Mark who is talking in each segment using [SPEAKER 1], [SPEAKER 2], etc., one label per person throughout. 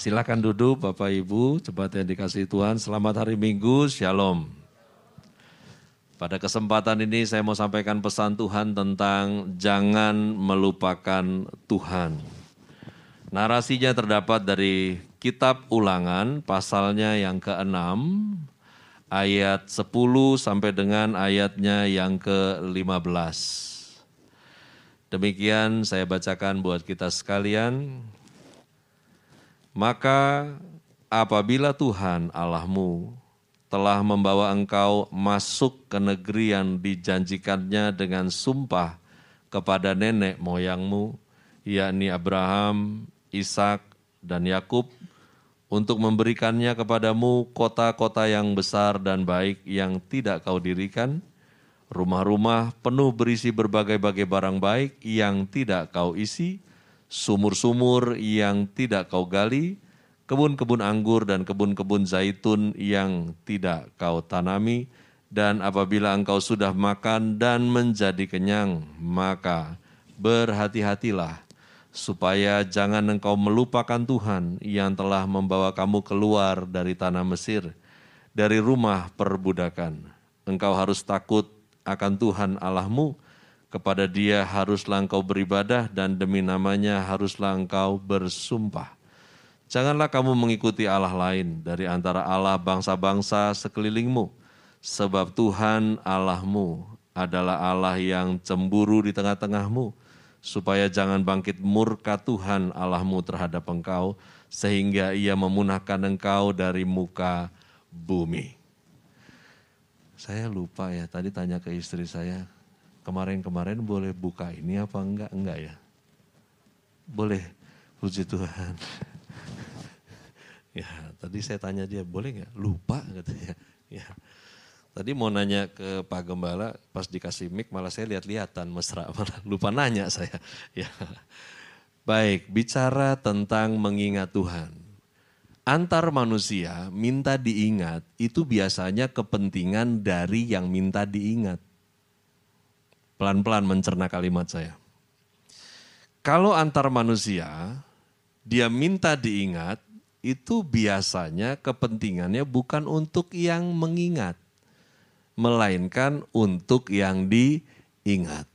[SPEAKER 1] Silakan duduk Bapak Ibu, cepat yang dikasih Tuhan. Selamat hari Minggu, Shalom. Pada kesempatan ini saya mau sampaikan pesan Tuhan tentang jangan melupakan Tuhan. Narasinya terdapat dari kitab ulangan pasalnya yang ke-6 ayat 10 sampai dengan ayatnya yang ke-15. Demikian saya bacakan buat kita sekalian. Maka apabila Tuhan Allahmu telah membawa engkau masuk ke negeri yang dijanjikannya dengan sumpah kepada nenek moyangmu, yakni Abraham, Ishak, dan Yakub, untuk memberikannya kepadamu kota-kota yang besar dan baik yang tidak kau dirikan, rumah-rumah penuh berisi berbagai-bagai barang baik yang tidak kau isi, sumur-sumur yang tidak kau gali, kebun-kebun anggur dan kebun-kebun zaitun yang tidak kau tanami, dan apabila engkau sudah makan dan menjadi kenyang, maka berhati-hatilah supaya jangan engkau melupakan Tuhan yang telah membawa kamu keluar dari tanah Mesir, dari rumah perbudakan. Engkau harus takut akan Tuhan Allahmu, kepada dia haruslah engkau beribadah dan demi namanya haruslah engkau bersumpah. Janganlah kamu mengikuti Allah lain dari antara Allah bangsa-bangsa sekelilingmu, sebab Tuhan Allahmu adalah Allah yang cemburu di tengah-tengahmu, supaya jangan bangkit murka Tuhan Allahmu terhadap engkau, sehingga ia memunahkan engkau dari muka bumi. Saya lupa ya, tadi tanya ke istri saya, kemarin-kemarin boleh buka ini apa enggak? Enggak ya? Boleh, puji Tuhan. ya, tadi saya tanya dia, boleh enggak? Lupa katanya. Ya. Tadi mau nanya ke Pak Gembala, pas dikasih mic malah saya lihat-lihatan mesra, malah lupa nanya saya. Ya. Baik, bicara tentang mengingat Tuhan. Antar manusia minta diingat itu biasanya kepentingan dari yang minta diingat pelan-pelan mencerna kalimat saya. Kalau antar manusia, dia minta diingat, itu biasanya kepentingannya bukan untuk yang mengingat, melainkan untuk yang diingat.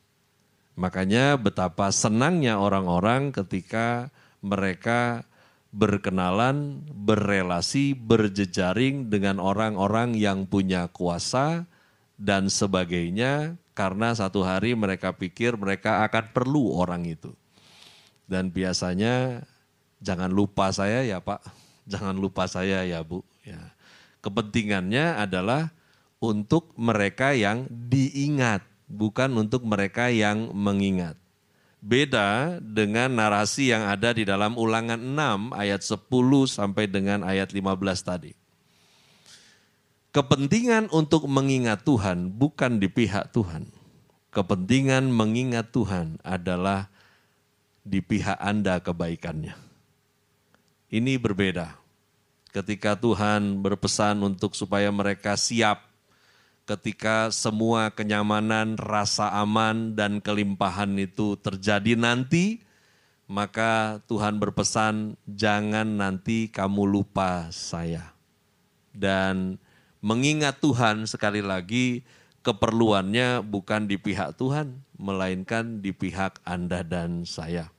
[SPEAKER 1] Makanya betapa senangnya orang-orang ketika mereka berkenalan, berrelasi, berjejaring dengan orang-orang yang punya kuasa dan sebagainya karena satu hari mereka pikir mereka akan perlu orang itu. Dan biasanya jangan lupa saya ya Pak, jangan lupa saya ya Bu. Ya. Kepentingannya adalah untuk mereka yang diingat, bukan untuk mereka yang mengingat. Beda dengan narasi yang ada di dalam ulangan 6 ayat 10 sampai dengan ayat 15 tadi. Kepentingan untuk mengingat Tuhan bukan di pihak Tuhan. Kepentingan mengingat Tuhan adalah di pihak Anda kebaikannya. Ini berbeda. Ketika Tuhan berpesan untuk supaya mereka siap ketika semua kenyamanan, rasa aman, dan kelimpahan itu terjadi nanti, maka Tuhan berpesan, "Jangan nanti kamu lupa saya." Dan mengingat Tuhan sekali lagi keperluannya bukan di pihak Tuhan, melainkan di pihak Anda dan saya.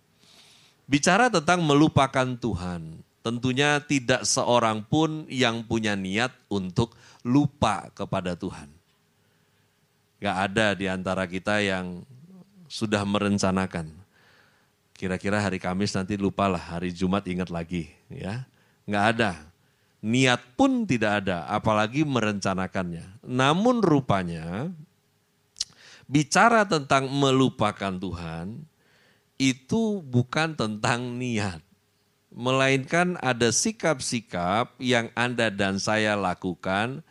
[SPEAKER 1] Bicara tentang melupakan Tuhan, tentunya tidak seorang pun yang punya niat untuk lupa kepada Tuhan. Gak ada di antara kita yang sudah merencanakan. Kira-kira hari Kamis nanti lupalah, hari Jumat ingat lagi. ya Gak ada niat pun tidak ada, apalagi merencanakannya. Namun rupanya bicara tentang melupakan Tuhan itu bukan tentang niat, melainkan ada sikap-sikap yang Anda dan saya lakukan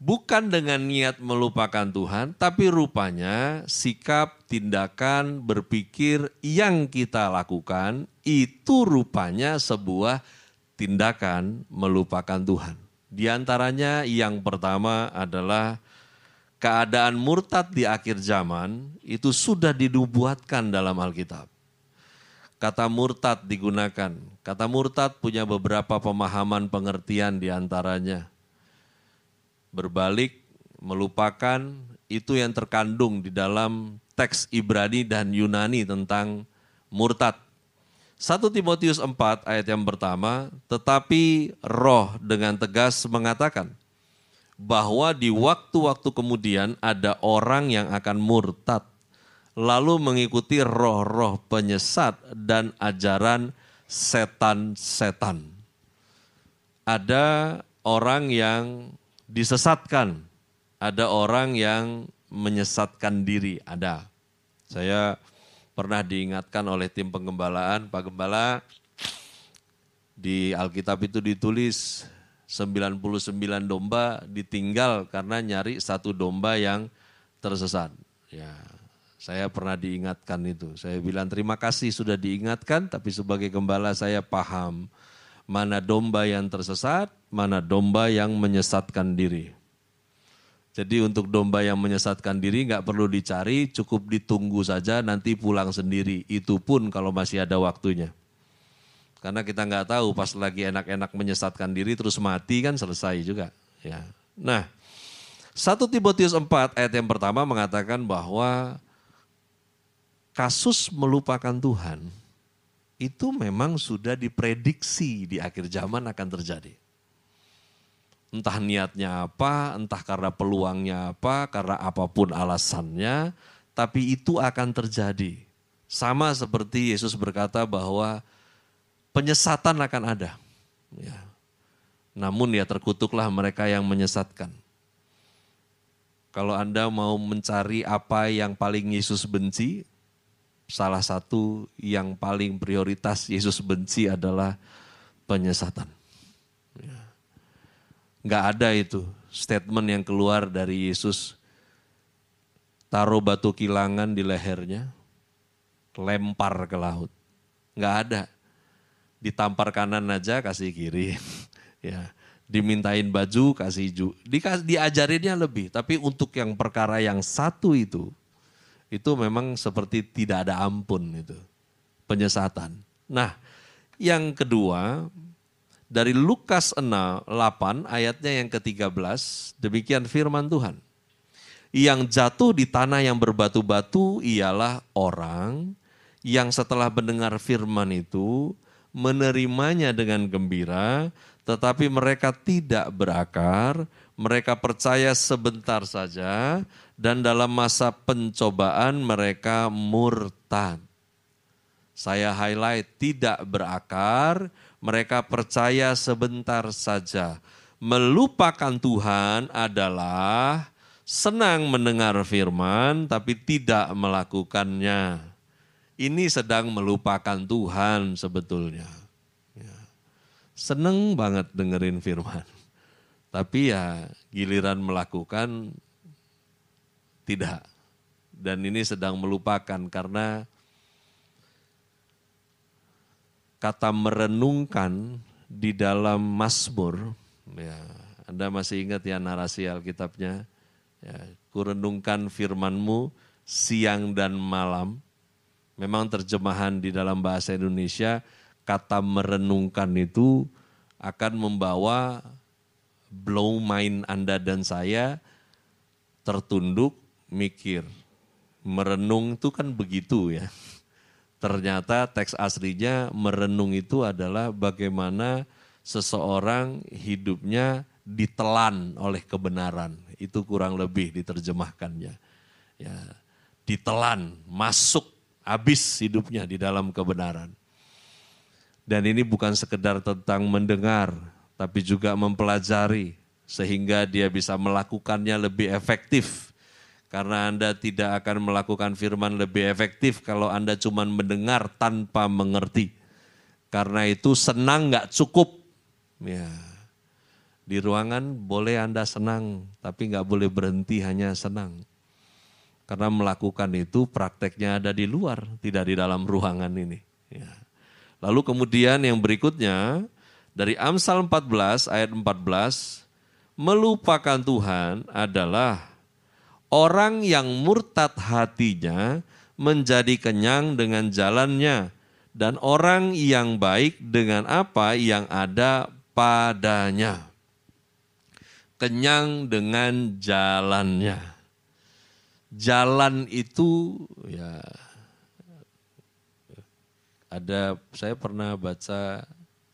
[SPEAKER 1] bukan dengan niat melupakan Tuhan, tapi rupanya sikap, tindakan, berpikir yang kita lakukan itu rupanya sebuah tindakan melupakan Tuhan. Di antaranya yang pertama adalah keadaan murtad di akhir zaman itu sudah dinubuatkan dalam Alkitab. kata murtad digunakan. Kata murtad punya beberapa pemahaman pengertian di antaranya. Berbalik, melupakan, itu yang terkandung di dalam teks Ibrani dan Yunani tentang murtad. 1 Timotius 4 ayat yang pertama, tetapi roh dengan tegas mengatakan bahwa di waktu-waktu kemudian ada orang yang akan murtad lalu mengikuti roh-roh penyesat dan ajaran setan-setan. Ada orang yang disesatkan, ada orang yang menyesatkan diri, ada. Saya pernah diingatkan oleh tim penggembalaan, Pak Gembala, di Alkitab itu ditulis 99 domba ditinggal karena nyari satu domba yang tersesat. Ya, saya pernah diingatkan itu. Saya bilang terima kasih sudah diingatkan, tapi sebagai gembala saya paham mana domba yang tersesat, mana domba yang menyesatkan diri. Jadi untuk domba yang menyesatkan diri nggak perlu dicari, cukup ditunggu saja nanti pulang sendiri. Itu pun kalau masih ada waktunya. Karena kita nggak tahu pas lagi enak-enak menyesatkan diri terus mati kan selesai juga. Ya. Nah, 1 Timotius 4 ayat yang pertama mengatakan bahwa kasus melupakan Tuhan itu memang sudah diprediksi di akhir zaman akan terjadi. Entah niatnya apa, entah karena peluangnya apa, karena apa pun alasannya, tapi itu akan terjadi. Sama seperti Yesus berkata bahwa penyesatan akan ada. Ya. Namun ya terkutuklah mereka yang menyesatkan. Kalau Anda mau mencari apa yang paling Yesus benci, salah satu yang paling prioritas Yesus benci adalah penyesatan. Ya. Nggak ada itu statement yang keluar dari Yesus, taruh batu kilangan di lehernya, lempar ke laut. Nggak ada. Ditampar kanan aja kasih kiri. ya dimintain baju kasih ju, di, diajarinnya lebih. Tapi untuk yang perkara yang satu itu, itu memang seperti tidak ada ampun itu. Penyesatan. Nah, yang kedua, dari Lukas 6, 8 ayatnya yang ke-13, demikian firman Tuhan. Yang jatuh di tanah yang berbatu-batu ialah orang yang setelah mendengar firman itu menerimanya dengan gembira, tetapi mereka tidak berakar, mereka percaya sebentar saja, dan dalam masa pencobaan mereka murtad. Saya highlight tidak berakar, mereka percaya sebentar saja. Melupakan Tuhan adalah senang mendengar firman tapi tidak melakukannya. Ini sedang melupakan Tuhan sebetulnya. Ya. Seneng banget dengerin firman. Tapi ya giliran melakukan tidak. Dan ini sedang melupakan karena kata merenungkan di dalam Mazmur, ya, Anda masih ingat ya narasi Alkitabnya, ya, kurenungkan firmanmu siang dan malam. Memang terjemahan di dalam bahasa Indonesia, kata merenungkan itu akan membawa blow mind Anda dan saya tertunduk mikir. Merenung itu kan begitu ya. Ternyata teks aslinya merenung itu adalah bagaimana seseorang hidupnya ditelan oleh kebenaran. Itu kurang lebih diterjemahkannya. Ya, ditelan, masuk, habis hidupnya di dalam kebenaran. Dan ini bukan sekedar tentang mendengar, tapi juga mempelajari sehingga dia bisa melakukannya lebih efektif karena Anda tidak akan melakukan firman lebih efektif kalau Anda cuma mendengar tanpa mengerti. Karena itu senang nggak cukup. Ya. Di ruangan boleh Anda senang, tapi nggak boleh berhenti hanya senang. Karena melakukan itu prakteknya ada di luar, tidak di dalam ruangan ini. Ya. Lalu kemudian yang berikutnya, dari Amsal 14 ayat 14, melupakan Tuhan adalah Orang yang murtad hatinya menjadi kenyang dengan jalannya dan orang yang baik dengan apa yang ada padanya. Kenyang dengan jalannya. Jalan itu ya ada saya pernah baca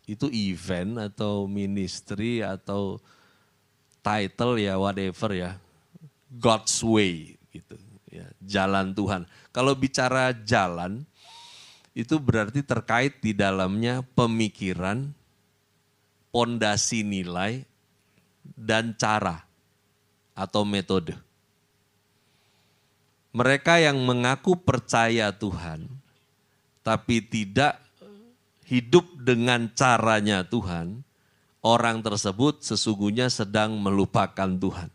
[SPEAKER 1] itu event atau ministry atau title ya whatever ya God's way gitu ya jalan Tuhan kalau bicara jalan itu berarti terkait di dalamnya pemikiran pondasi nilai dan cara atau metode mereka yang mengaku percaya Tuhan tapi tidak hidup dengan caranya Tuhan, orang tersebut sesungguhnya sedang melupakan Tuhan.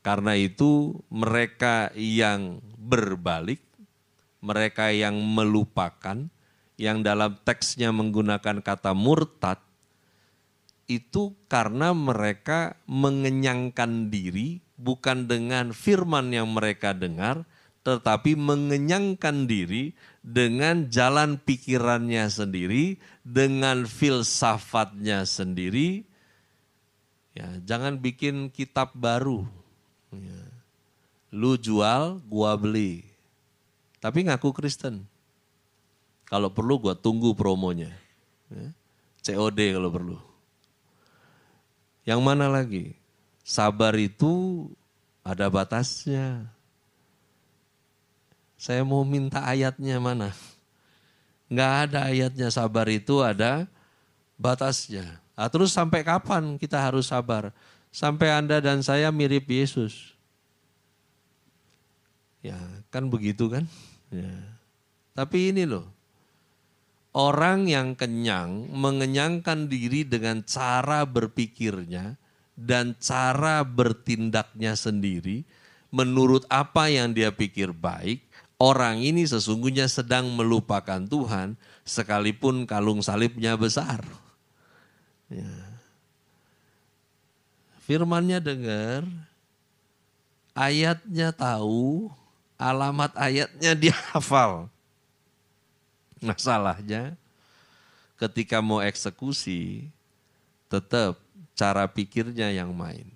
[SPEAKER 1] Karena itu, mereka yang berbalik, mereka yang melupakan, yang dalam teksnya menggunakan kata murtad, itu karena mereka mengenyangkan diri bukan dengan firman yang mereka dengar, tetapi mengenyangkan diri dengan jalan pikirannya sendiri, dengan filsafatnya sendiri. Ya, jangan bikin kitab baru. Ya. Lu jual, gua beli. Tapi ngaku Kristen. Kalau perlu gua tunggu promonya. Ya. COD kalau perlu. Yang mana lagi? Sabar itu ada batasnya. Saya mau minta ayatnya mana? Enggak ada ayatnya sabar itu ada batasnya. Nah, terus sampai kapan kita harus sabar? Sampai Anda dan saya mirip Yesus. Ya, kan begitu kan? Ya. Tapi ini loh, orang yang kenyang mengenyangkan diri dengan cara berpikirnya dan cara bertindaknya sendiri menurut apa yang dia pikir baik orang ini sesungguhnya sedang melupakan Tuhan sekalipun kalung salibnya besar. Ya. Firmannya dengar, ayatnya tahu, alamat ayatnya dia hafal. Masalahnya ketika mau eksekusi, tetap cara pikirnya yang main.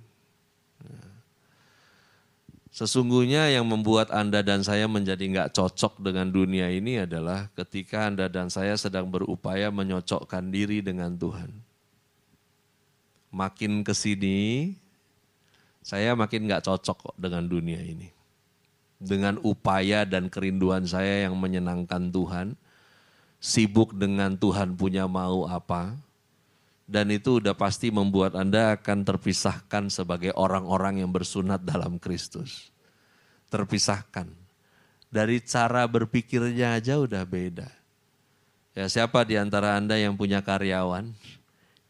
[SPEAKER 1] Sesungguhnya yang membuat Anda dan saya menjadi nggak cocok dengan dunia ini adalah ketika Anda dan saya sedang berupaya menyocokkan diri dengan Tuhan. Makin ke sini, saya makin nggak cocok kok dengan dunia ini. Dengan upaya dan kerinduan saya yang menyenangkan Tuhan, sibuk dengan Tuhan punya mau apa, dan itu udah pasti membuat Anda akan terpisahkan sebagai orang-orang yang bersunat dalam Kristus. Terpisahkan. Dari cara berpikirnya aja udah beda. Ya, siapa di antara Anda yang punya karyawan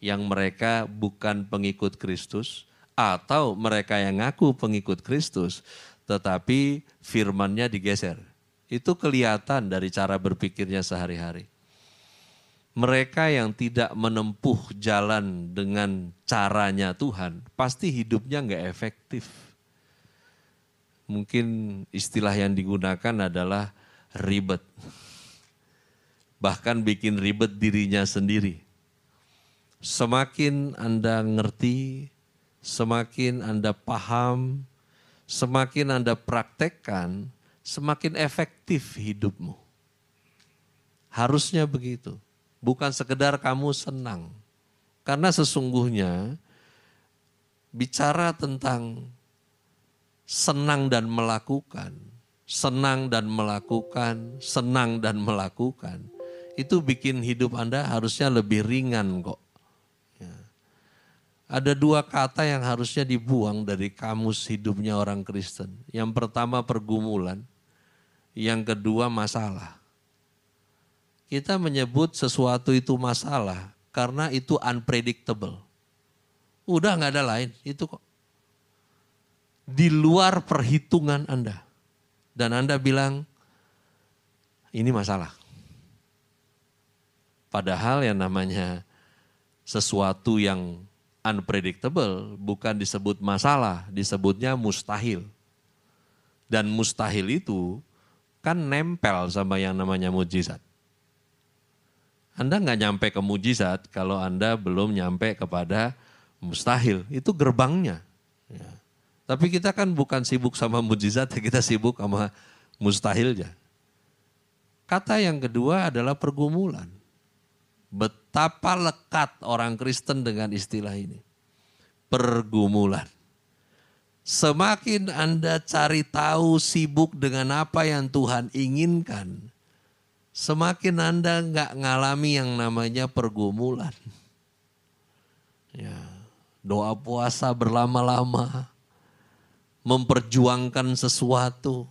[SPEAKER 1] yang mereka bukan pengikut Kristus atau mereka yang ngaku pengikut Kristus tetapi firmannya digeser. Itu kelihatan dari cara berpikirnya sehari-hari mereka yang tidak menempuh jalan dengan caranya Tuhan, pasti hidupnya nggak efektif. Mungkin istilah yang digunakan adalah ribet. Bahkan bikin ribet dirinya sendiri. Semakin Anda ngerti, semakin Anda paham, semakin Anda praktekkan, semakin efektif hidupmu. Harusnya begitu bukan sekedar kamu senang. Karena sesungguhnya bicara tentang senang dan melakukan, senang dan melakukan, senang dan melakukan, itu bikin hidup Anda harusnya lebih ringan kok. Ada dua kata yang harusnya dibuang dari kamus hidupnya orang Kristen. Yang pertama pergumulan, yang kedua masalah. Kita menyebut sesuatu itu masalah karena itu unpredictable. Udah nggak ada lain, itu kok. Di luar perhitungan Anda. Dan Anda bilang, ini masalah. Padahal yang namanya sesuatu yang unpredictable bukan disebut masalah, disebutnya mustahil. Dan mustahil itu kan nempel sama yang namanya mujizat. Anda nggak nyampe ke mujizat kalau Anda belum nyampe kepada mustahil. Itu gerbangnya. Ya. Tapi kita kan bukan sibuk sama mujizat, kita sibuk sama mustahilnya. Kata yang kedua adalah pergumulan. Betapa lekat orang Kristen dengan istilah ini. Pergumulan. Semakin Anda cari tahu sibuk dengan apa yang Tuhan inginkan, semakin Anda nggak ngalami yang namanya pergumulan. Ya, doa puasa berlama-lama, memperjuangkan sesuatu.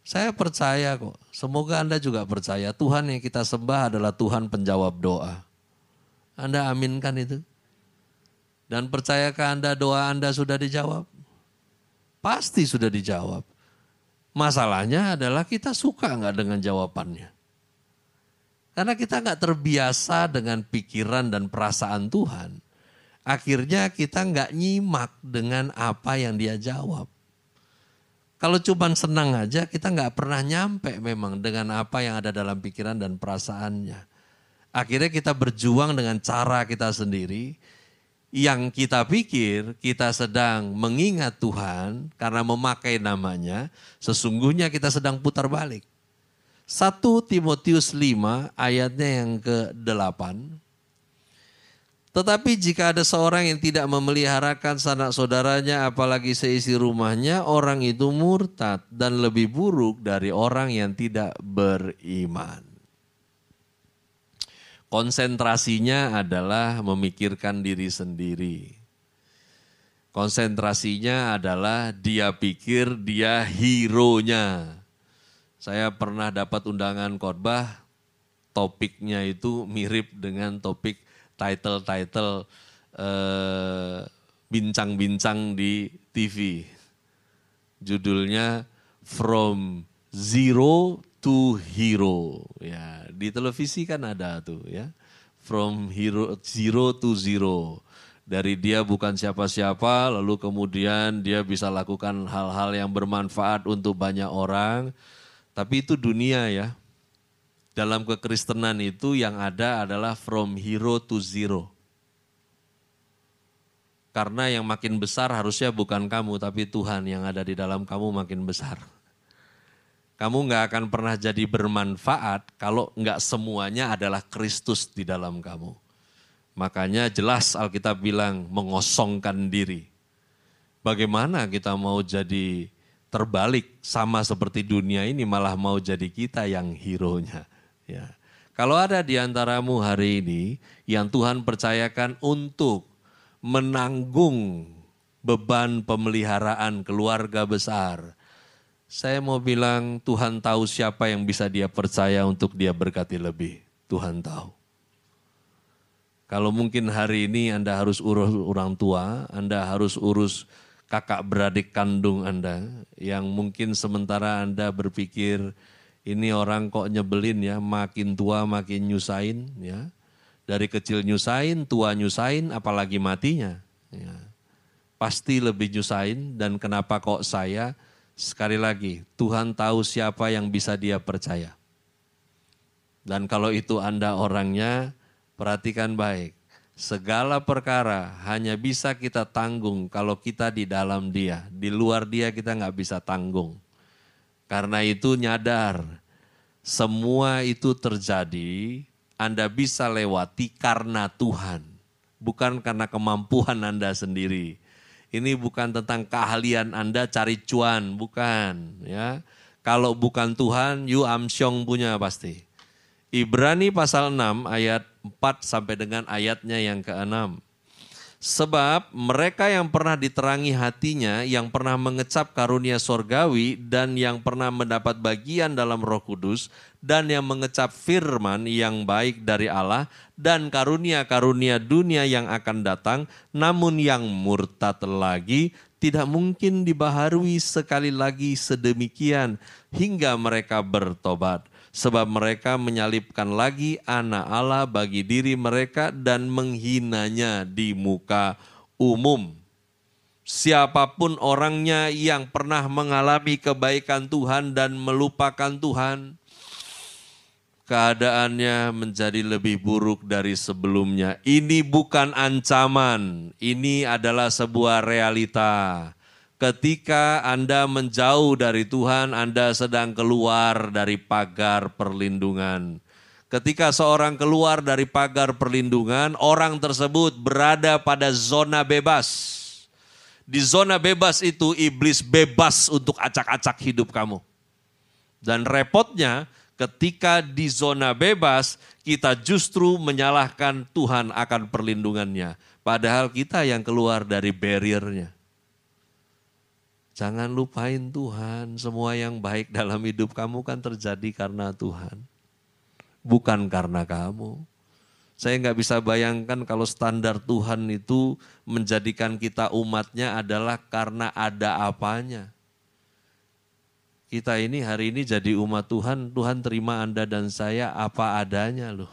[SPEAKER 1] Saya percaya kok, semoga Anda juga percaya Tuhan yang kita sembah adalah Tuhan penjawab doa. Anda aminkan itu? Dan percayakah Anda doa Anda sudah dijawab? Pasti sudah dijawab. Masalahnya adalah kita suka nggak dengan jawabannya. Karena kita nggak terbiasa dengan pikiran dan perasaan Tuhan. Akhirnya kita nggak nyimak dengan apa yang dia jawab. Kalau cuma senang aja kita nggak pernah nyampe memang dengan apa yang ada dalam pikiran dan perasaannya. Akhirnya kita berjuang dengan cara kita sendiri yang kita pikir kita sedang mengingat Tuhan karena memakai namanya, sesungguhnya kita sedang putar balik. 1 Timotius 5 ayatnya yang ke-8. Tetapi jika ada seorang yang tidak memeliharakan sanak saudaranya apalagi seisi rumahnya, orang itu murtad dan lebih buruk dari orang yang tidak beriman. Konsentrasinya adalah memikirkan diri sendiri. Konsentrasinya adalah dia pikir dia hero-nya. Saya pernah dapat undangan khotbah, topiknya itu mirip dengan topik title-title eh, bincang-bincang di TV. Judulnya From Zero to Hero. Ya, di televisi kan ada tuh ya. From hero, zero to zero. Dari dia bukan siapa-siapa, lalu kemudian dia bisa lakukan hal-hal yang bermanfaat untuk banyak orang. Tapi itu dunia ya. Dalam kekristenan itu yang ada adalah from hero to zero. Karena yang makin besar harusnya bukan kamu, tapi Tuhan yang ada di dalam kamu makin besar kamu nggak akan pernah jadi bermanfaat kalau nggak semuanya adalah Kristus di dalam kamu. Makanya jelas Alkitab bilang mengosongkan diri. Bagaimana kita mau jadi terbalik sama seperti dunia ini malah mau jadi kita yang hero-nya. Ya. Kalau ada di antaramu hari ini yang Tuhan percayakan untuk menanggung beban pemeliharaan keluarga besar, saya mau bilang Tuhan tahu siapa yang bisa dia percaya untuk dia berkati lebih. Tuhan tahu. Kalau mungkin hari ini Anda harus urus orang tua, Anda harus urus kakak beradik kandung Anda, yang mungkin sementara Anda berpikir, ini orang kok nyebelin ya, makin tua makin nyusahin ya. Dari kecil nyusahin, tua nyusahin, apalagi matinya. Ya. Pasti lebih nyusahin dan kenapa kok saya, Sekali lagi, Tuhan tahu siapa yang bisa dia percaya. Dan kalau itu Anda orangnya, perhatikan baik. Segala perkara hanya bisa kita tanggung kalau kita di dalam dia. Di luar dia kita nggak bisa tanggung. Karena itu nyadar, semua itu terjadi, Anda bisa lewati karena Tuhan. Bukan karena kemampuan Anda sendiri ini bukan tentang keahlian Anda cari cuan, bukan. Ya, kalau bukan Tuhan, you amsyong punya pasti. Ibrani pasal 6 ayat 4 sampai dengan ayatnya yang ke-6. Sebab mereka yang pernah diterangi hatinya, yang pernah mengecap karunia sorgawi, dan yang pernah mendapat bagian dalam roh kudus, dan yang mengecap firman yang baik dari Allah, dan karunia-karunia dunia yang akan datang, namun yang murtad lagi, tidak mungkin dibaharui sekali lagi sedemikian, hingga mereka bertobat sebab mereka menyalibkan lagi anak Allah bagi diri mereka dan menghinanya di muka umum. Siapa pun orangnya yang pernah mengalami kebaikan Tuhan dan melupakan Tuhan, keadaannya menjadi lebih buruk dari sebelumnya. Ini bukan ancaman, ini adalah sebuah realita. Ketika Anda menjauh dari Tuhan, Anda sedang keluar dari pagar perlindungan. Ketika seorang keluar dari pagar perlindungan, orang tersebut berada pada zona bebas di zona bebas itu iblis bebas untuk acak-acak hidup kamu. Dan repotnya ketika di zona bebas kita justru menyalahkan Tuhan akan perlindungannya. Padahal kita yang keluar dari barriernya. Jangan lupain Tuhan, semua yang baik dalam hidup kamu kan terjadi karena Tuhan. Bukan karena kamu. Saya nggak bisa bayangkan kalau standar Tuhan itu menjadikan kita umatnya adalah karena ada apanya. Kita ini hari ini jadi umat Tuhan, Tuhan terima Anda dan saya apa adanya loh.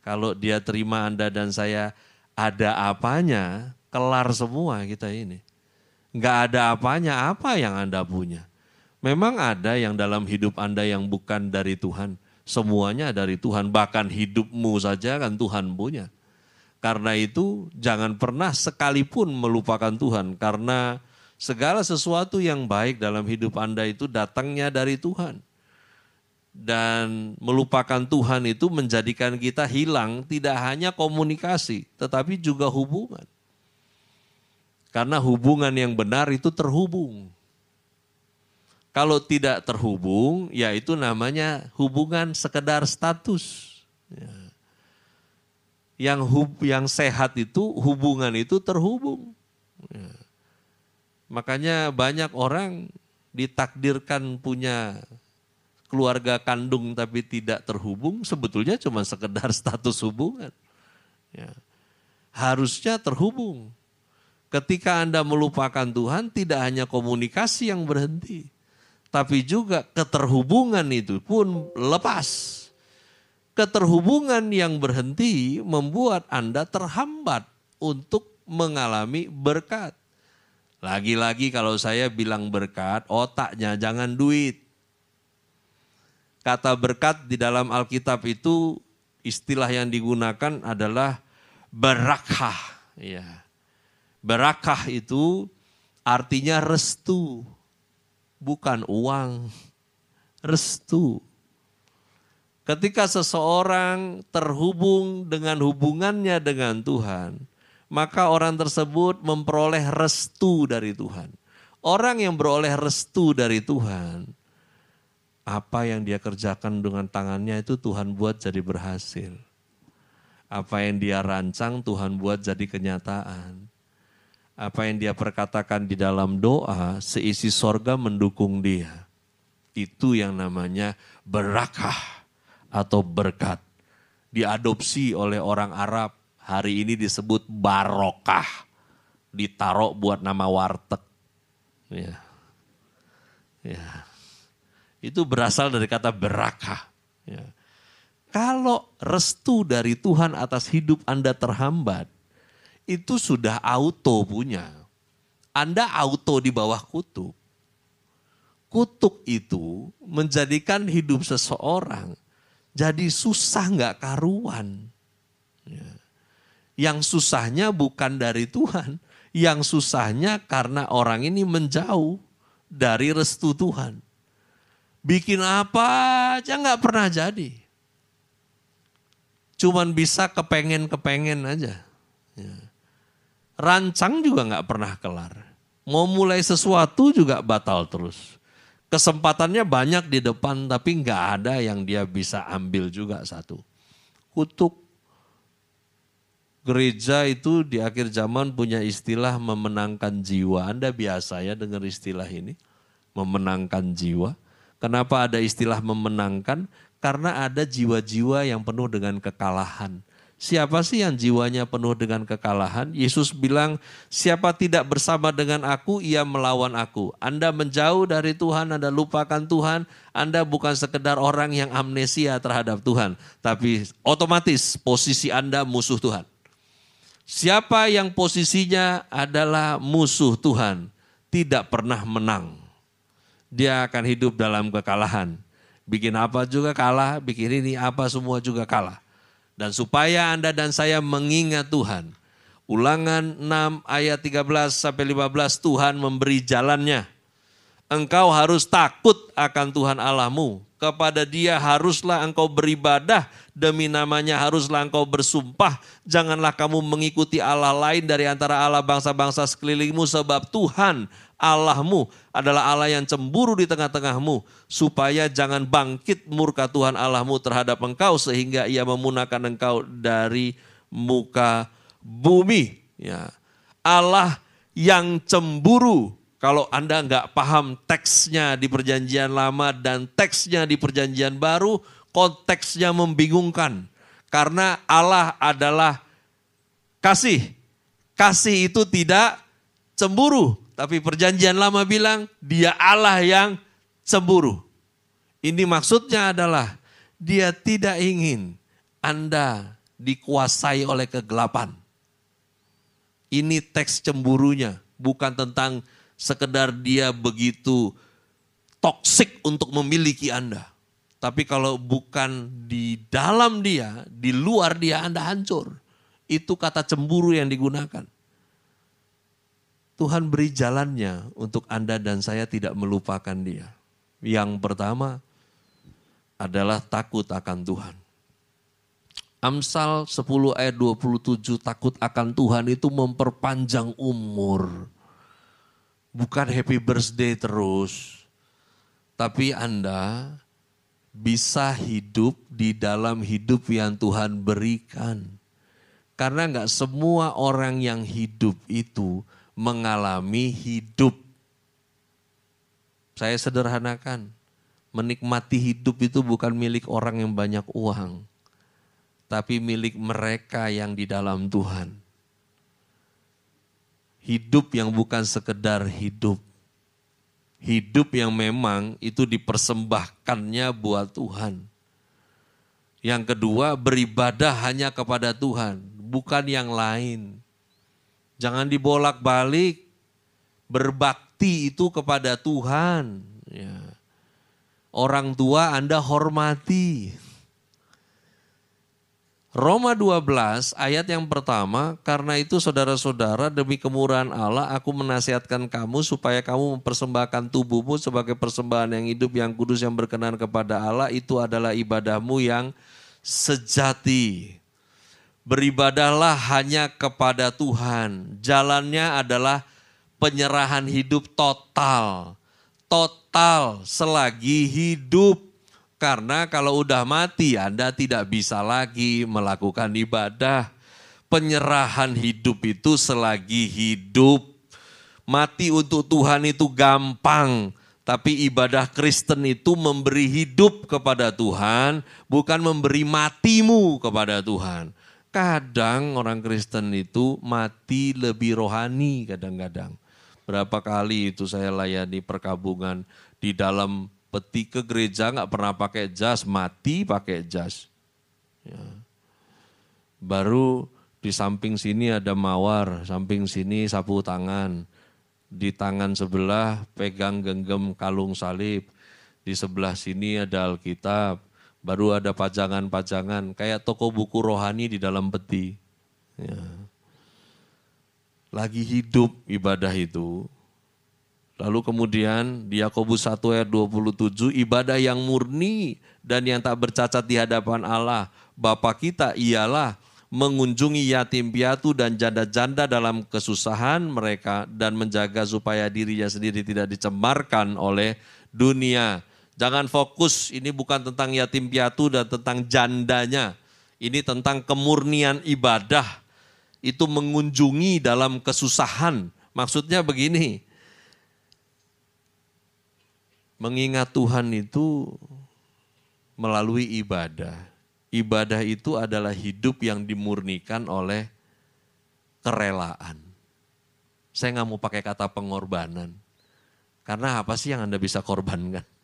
[SPEAKER 1] Kalau dia terima Anda dan saya ada apanya, kelar semua kita ini. Nggak ada apanya, apa yang Anda punya. Memang ada yang dalam hidup Anda yang bukan dari Tuhan Semuanya dari Tuhan, bahkan hidupmu saja kan Tuhan punya. Karena itu jangan pernah sekalipun melupakan Tuhan karena segala sesuatu yang baik dalam hidup Anda itu datangnya dari Tuhan. Dan melupakan Tuhan itu menjadikan kita hilang tidak hanya komunikasi tetapi juga hubungan. Karena hubungan yang benar itu terhubung. Kalau tidak terhubung, ya itu namanya hubungan sekedar status. Ya. Yang hub, yang sehat itu hubungan itu terhubung. Ya. Makanya banyak orang ditakdirkan punya keluarga kandung tapi tidak terhubung, sebetulnya cuma sekedar status hubungan. Ya. Harusnya terhubung. Ketika Anda melupakan Tuhan, tidak hanya komunikasi yang berhenti, tapi juga keterhubungan itu pun lepas. Keterhubungan yang berhenti membuat Anda terhambat untuk mengalami berkat. Lagi-lagi kalau saya bilang berkat, otaknya jangan duit. Kata berkat di dalam Alkitab itu istilah yang digunakan adalah berakah. Ya. Berakah itu artinya restu bukan uang, restu. Ketika seseorang terhubung dengan hubungannya dengan Tuhan, maka orang tersebut memperoleh restu dari Tuhan. Orang yang beroleh restu dari Tuhan, apa yang dia kerjakan dengan tangannya itu Tuhan buat jadi berhasil. Apa yang dia rancang Tuhan buat jadi kenyataan apa yang dia perkatakan di dalam doa, seisi sorga mendukung dia. Itu yang namanya berakah atau berkat. Diadopsi oleh orang Arab, hari ini disebut barokah. Ditaruh buat nama warteg. Ya. Ya. Itu berasal dari kata berakah. Ya. Kalau restu dari Tuhan atas hidup Anda terhambat, itu sudah auto punya. Anda auto di bawah kutuk. Kutuk itu menjadikan hidup seseorang jadi susah nggak karuan. Ya. Yang susahnya bukan dari Tuhan, yang susahnya karena orang ini menjauh dari restu Tuhan. Bikin apa aja nggak pernah jadi. Cuman bisa kepengen-kepengen aja. Ya rancang juga nggak pernah kelar. Mau mulai sesuatu juga batal terus. Kesempatannya banyak di depan tapi nggak ada yang dia bisa ambil juga satu. Kutuk gereja itu di akhir zaman punya istilah memenangkan jiwa. Anda biasa ya dengar istilah ini, memenangkan jiwa. Kenapa ada istilah memenangkan? Karena ada jiwa-jiwa yang penuh dengan kekalahan. Siapa sih yang jiwanya penuh dengan kekalahan? Yesus bilang, siapa tidak bersama dengan aku, ia melawan aku. Anda menjauh dari Tuhan, Anda lupakan Tuhan, Anda bukan sekedar orang yang amnesia terhadap Tuhan. Tapi otomatis posisi Anda musuh Tuhan. Siapa yang posisinya adalah musuh Tuhan, tidak pernah menang. Dia akan hidup dalam kekalahan. Bikin apa juga kalah, bikin ini apa semua juga kalah. Dan supaya Anda dan saya mengingat Tuhan, Ulangan 6 ayat 13 sampai 15 Tuhan memberi jalannya. Engkau harus takut akan Tuhan Allahmu. Kepada dia haruslah engkau beribadah demi namanya haruslah engkau bersumpah. Janganlah kamu mengikuti Allah lain dari antara Allah bangsa-bangsa sekelilingmu sebab Tuhan Allahmu adalah Allah yang cemburu di tengah-tengahmu supaya jangan bangkit murka Tuhan Allahmu terhadap engkau sehingga ia memunahkan engkau dari muka bumi. Ya. Allah yang cemburu kalau Anda nggak paham teksnya di perjanjian lama dan teksnya di perjanjian baru, konteksnya membingungkan. Karena Allah adalah kasih. Kasih itu tidak cemburu. Tapi perjanjian lama bilang dia Allah yang cemburu. Ini maksudnya adalah dia tidak ingin Anda dikuasai oleh kegelapan. Ini teks cemburunya, bukan tentang sekedar dia begitu toksik untuk memiliki Anda. Tapi kalau bukan di dalam dia, di luar dia Anda hancur. Itu kata cemburu yang digunakan. Tuhan beri jalannya untuk Anda dan saya tidak melupakan dia. Yang pertama adalah takut akan Tuhan. Amsal 10 ayat 27 takut akan Tuhan itu memperpanjang umur bukan happy birthday terus, tapi Anda bisa hidup di dalam hidup yang Tuhan berikan. Karena nggak semua orang yang hidup itu mengalami hidup. Saya sederhanakan, menikmati hidup itu bukan milik orang yang banyak uang, tapi milik mereka yang di dalam Tuhan hidup yang bukan sekedar hidup. Hidup yang memang itu dipersembahkannya buat Tuhan. Yang kedua, beribadah hanya kepada Tuhan, bukan yang lain. Jangan dibolak-balik. Berbakti itu kepada Tuhan. Ya. Orang tua Anda hormati. Roma 12 ayat yang pertama, karena itu saudara-saudara demi kemurahan Allah aku menasihatkan kamu supaya kamu mempersembahkan tubuhmu sebagai persembahan yang hidup yang kudus yang berkenan kepada Allah itu adalah ibadahmu yang sejati. Beribadahlah hanya kepada Tuhan. Jalannya adalah penyerahan hidup total. Total selagi hidup karena kalau udah mati Anda tidak bisa lagi melakukan ibadah. Penyerahan hidup itu selagi hidup. Mati untuk Tuhan itu gampang. Tapi ibadah Kristen itu memberi hidup kepada Tuhan, bukan memberi matimu kepada Tuhan. Kadang orang Kristen itu mati lebih rohani kadang-kadang. Berapa kali itu saya layani perkabungan di dalam peti ke gereja nggak pernah pakai jas, mati pakai jas. Ya. Baru di samping sini ada mawar, samping sini sapu tangan. Di tangan sebelah pegang genggam kalung salib. Di sebelah sini ada Alkitab. Baru ada pajangan-pajangan, kayak toko buku rohani di dalam peti. Ya. Lagi hidup ibadah itu, Lalu kemudian di Yakobus 1 ayat 27 ibadah yang murni dan yang tak bercacat di hadapan Allah Bapa kita ialah mengunjungi yatim piatu dan janda-janda dalam kesusahan mereka dan menjaga supaya dirinya sendiri tidak dicemarkan oleh dunia. Jangan fokus ini bukan tentang yatim piatu dan tentang jandanya. Ini tentang kemurnian ibadah. Itu mengunjungi dalam kesusahan. Maksudnya begini, Mengingat Tuhan itu melalui ibadah. Ibadah itu adalah hidup yang dimurnikan oleh kerelaan. Saya nggak mau pakai kata pengorbanan. Karena apa sih yang Anda bisa korbankan?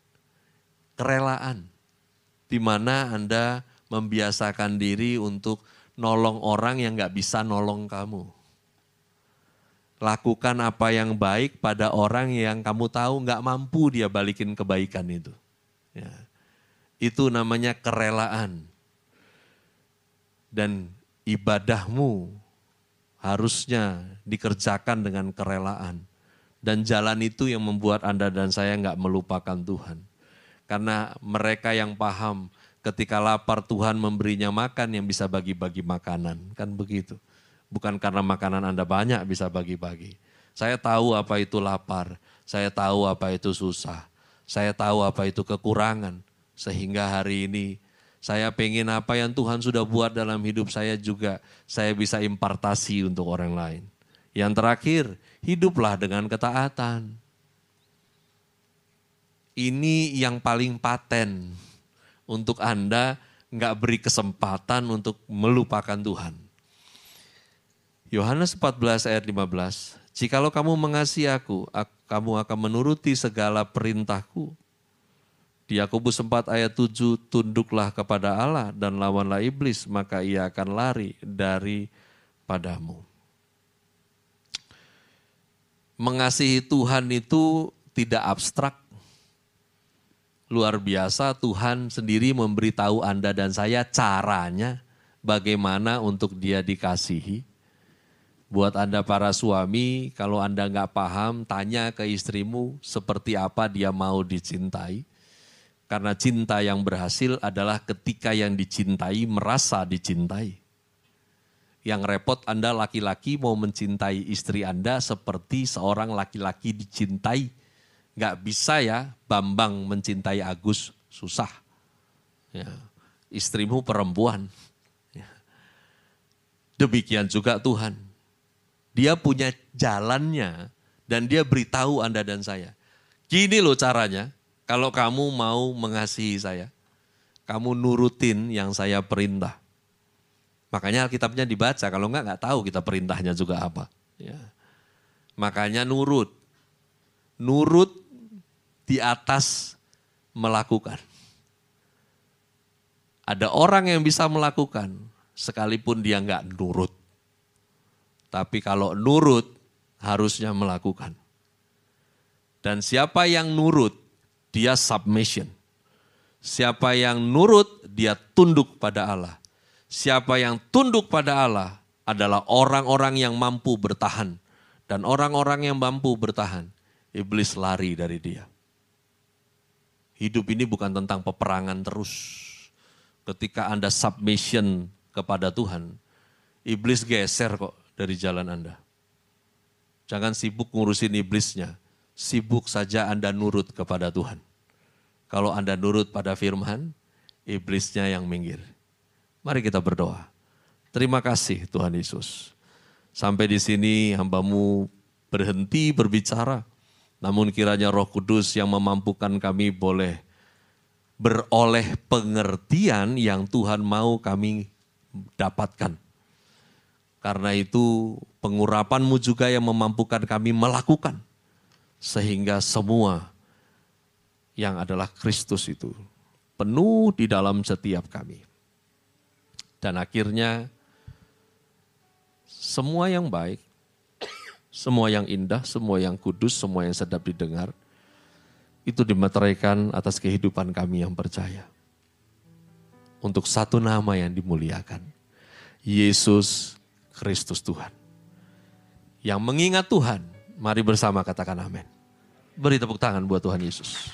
[SPEAKER 1] Kerelaan. Di mana Anda membiasakan diri untuk nolong orang yang nggak bisa nolong kamu. Lakukan apa yang baik pada orang yang kamu tahu nggak mampu dia balikin kebaikan itu. Ya. Itu namanya kerelaan. Dan ibadahmu harusnya dikerjakan dengan kerelaan. Dan jalan itu yang membuat Anda dan saya nggak melupakan Tuhan. Karena mereka yang paham ketika lapar Tuhan memberinya makan yang bisa bagi-bagi makanan. Kan begitu. Bukan karena makanan Anda banyak bisa bagi-bagi. Saya tahu apa itu lapar, saya tahu apa itu susah, saya tahu apa itu kekurangan. Sehingga hari ini saya pengen apa yang Tuhan sudah buat dalam hidup saya juga saya bisa impartasi untuk orang lain. Yang terakhir, hiduplah dengan ketaatan. Ini yang paling paten untuk Anda nggak beri kesempatan untuk melupakan Tuhan. Yohanes 14 ayat 15, Jikalau kamu mengasihi aku, kamu akan menuruti segala perintahku. Di Yakobus 4 ayat 7, tunduklah kepada Allah dan lawanlah iblis, maka ia akan lari dari padamu. Mengasihi Tuhan itu tidak abstrak. Luar biasa Tuhan sendiri memberitahu Anda dan saya caranya bagaimana untuk dia dikasihi Buat Anda para suami, kalau Anda nggak paham, tanya ke istrimu seperti apa dia mau dicintai. Karena cinta yang berhasil adalah ketika yang dicintai merasa dicintai. Yang repot Anda laki-laki mau mencintai istri Anda seperti seorang laki-laki dicintai. Nggak bisa ya Bambang mencintai Agus, susah. Ya. Istrimu perempuan. Ya. Demikian juga Tuhan dia punya jalannya dan dia beritahu Anda dan saya. Gini loh caranya, kalau kamu mau mengasihi saya, kamu nurutin yang saya perintah. Makanya Alkitabnya dibaca, kalau enggak enggak tahu kita perintahnya juga apa. Ya. Makanya nurut. Nurut di atas melakukan. Ada orang yang bisa melakukan sekalipun dia enggak nurut. Tapi kalau nurut, harusnya melakukan. Dan siapa yang nurut, dia submission. Siapa yang nurut, dia tunduk pada Allah. Siapa yang tunduk pada Allah adalah orang-orang yang mampu bertahan. Dan orang-orang yang mampu bertahan, iblis lari dari dia. Hidup ini bukan tentang peperangan terus. Ketika Anda submission kepada Tuhan, iblis geser kok dari jalan Anda. Jangan sibuk ngurusin iblisnya, sibuk saja Anda nurut kepada Tuhan. Kalau Anda nurut pada firman, iblisnya yang minggir. Mari kita berdoa. Terima kasih Tuhan Yesus. Sampai di sini hambamu berhenti berbicara. Namun kiranya roh kudus yang memampukan kami boleh beroleh pengertian yang Tuhan mau kami dapatkan karena itu pengurapanmu juga yang memampukan kami melakukan. Sehingga semua yang adalah Kristus itu penuh di dalam setiap kami. Dan akhirnya semua yang baik, semua yang indah, semua yang kudus, semua yang sedap didengar, itu dimeteraikan atas kehidupan kami yang percaya. Untuk satu nama yang dimuliakan. Yesus Kristus Tuhan. Yang mengingat Tuhan, mari bersama katakan amin. Beri tepuk tangan buat Tuhan Yesus.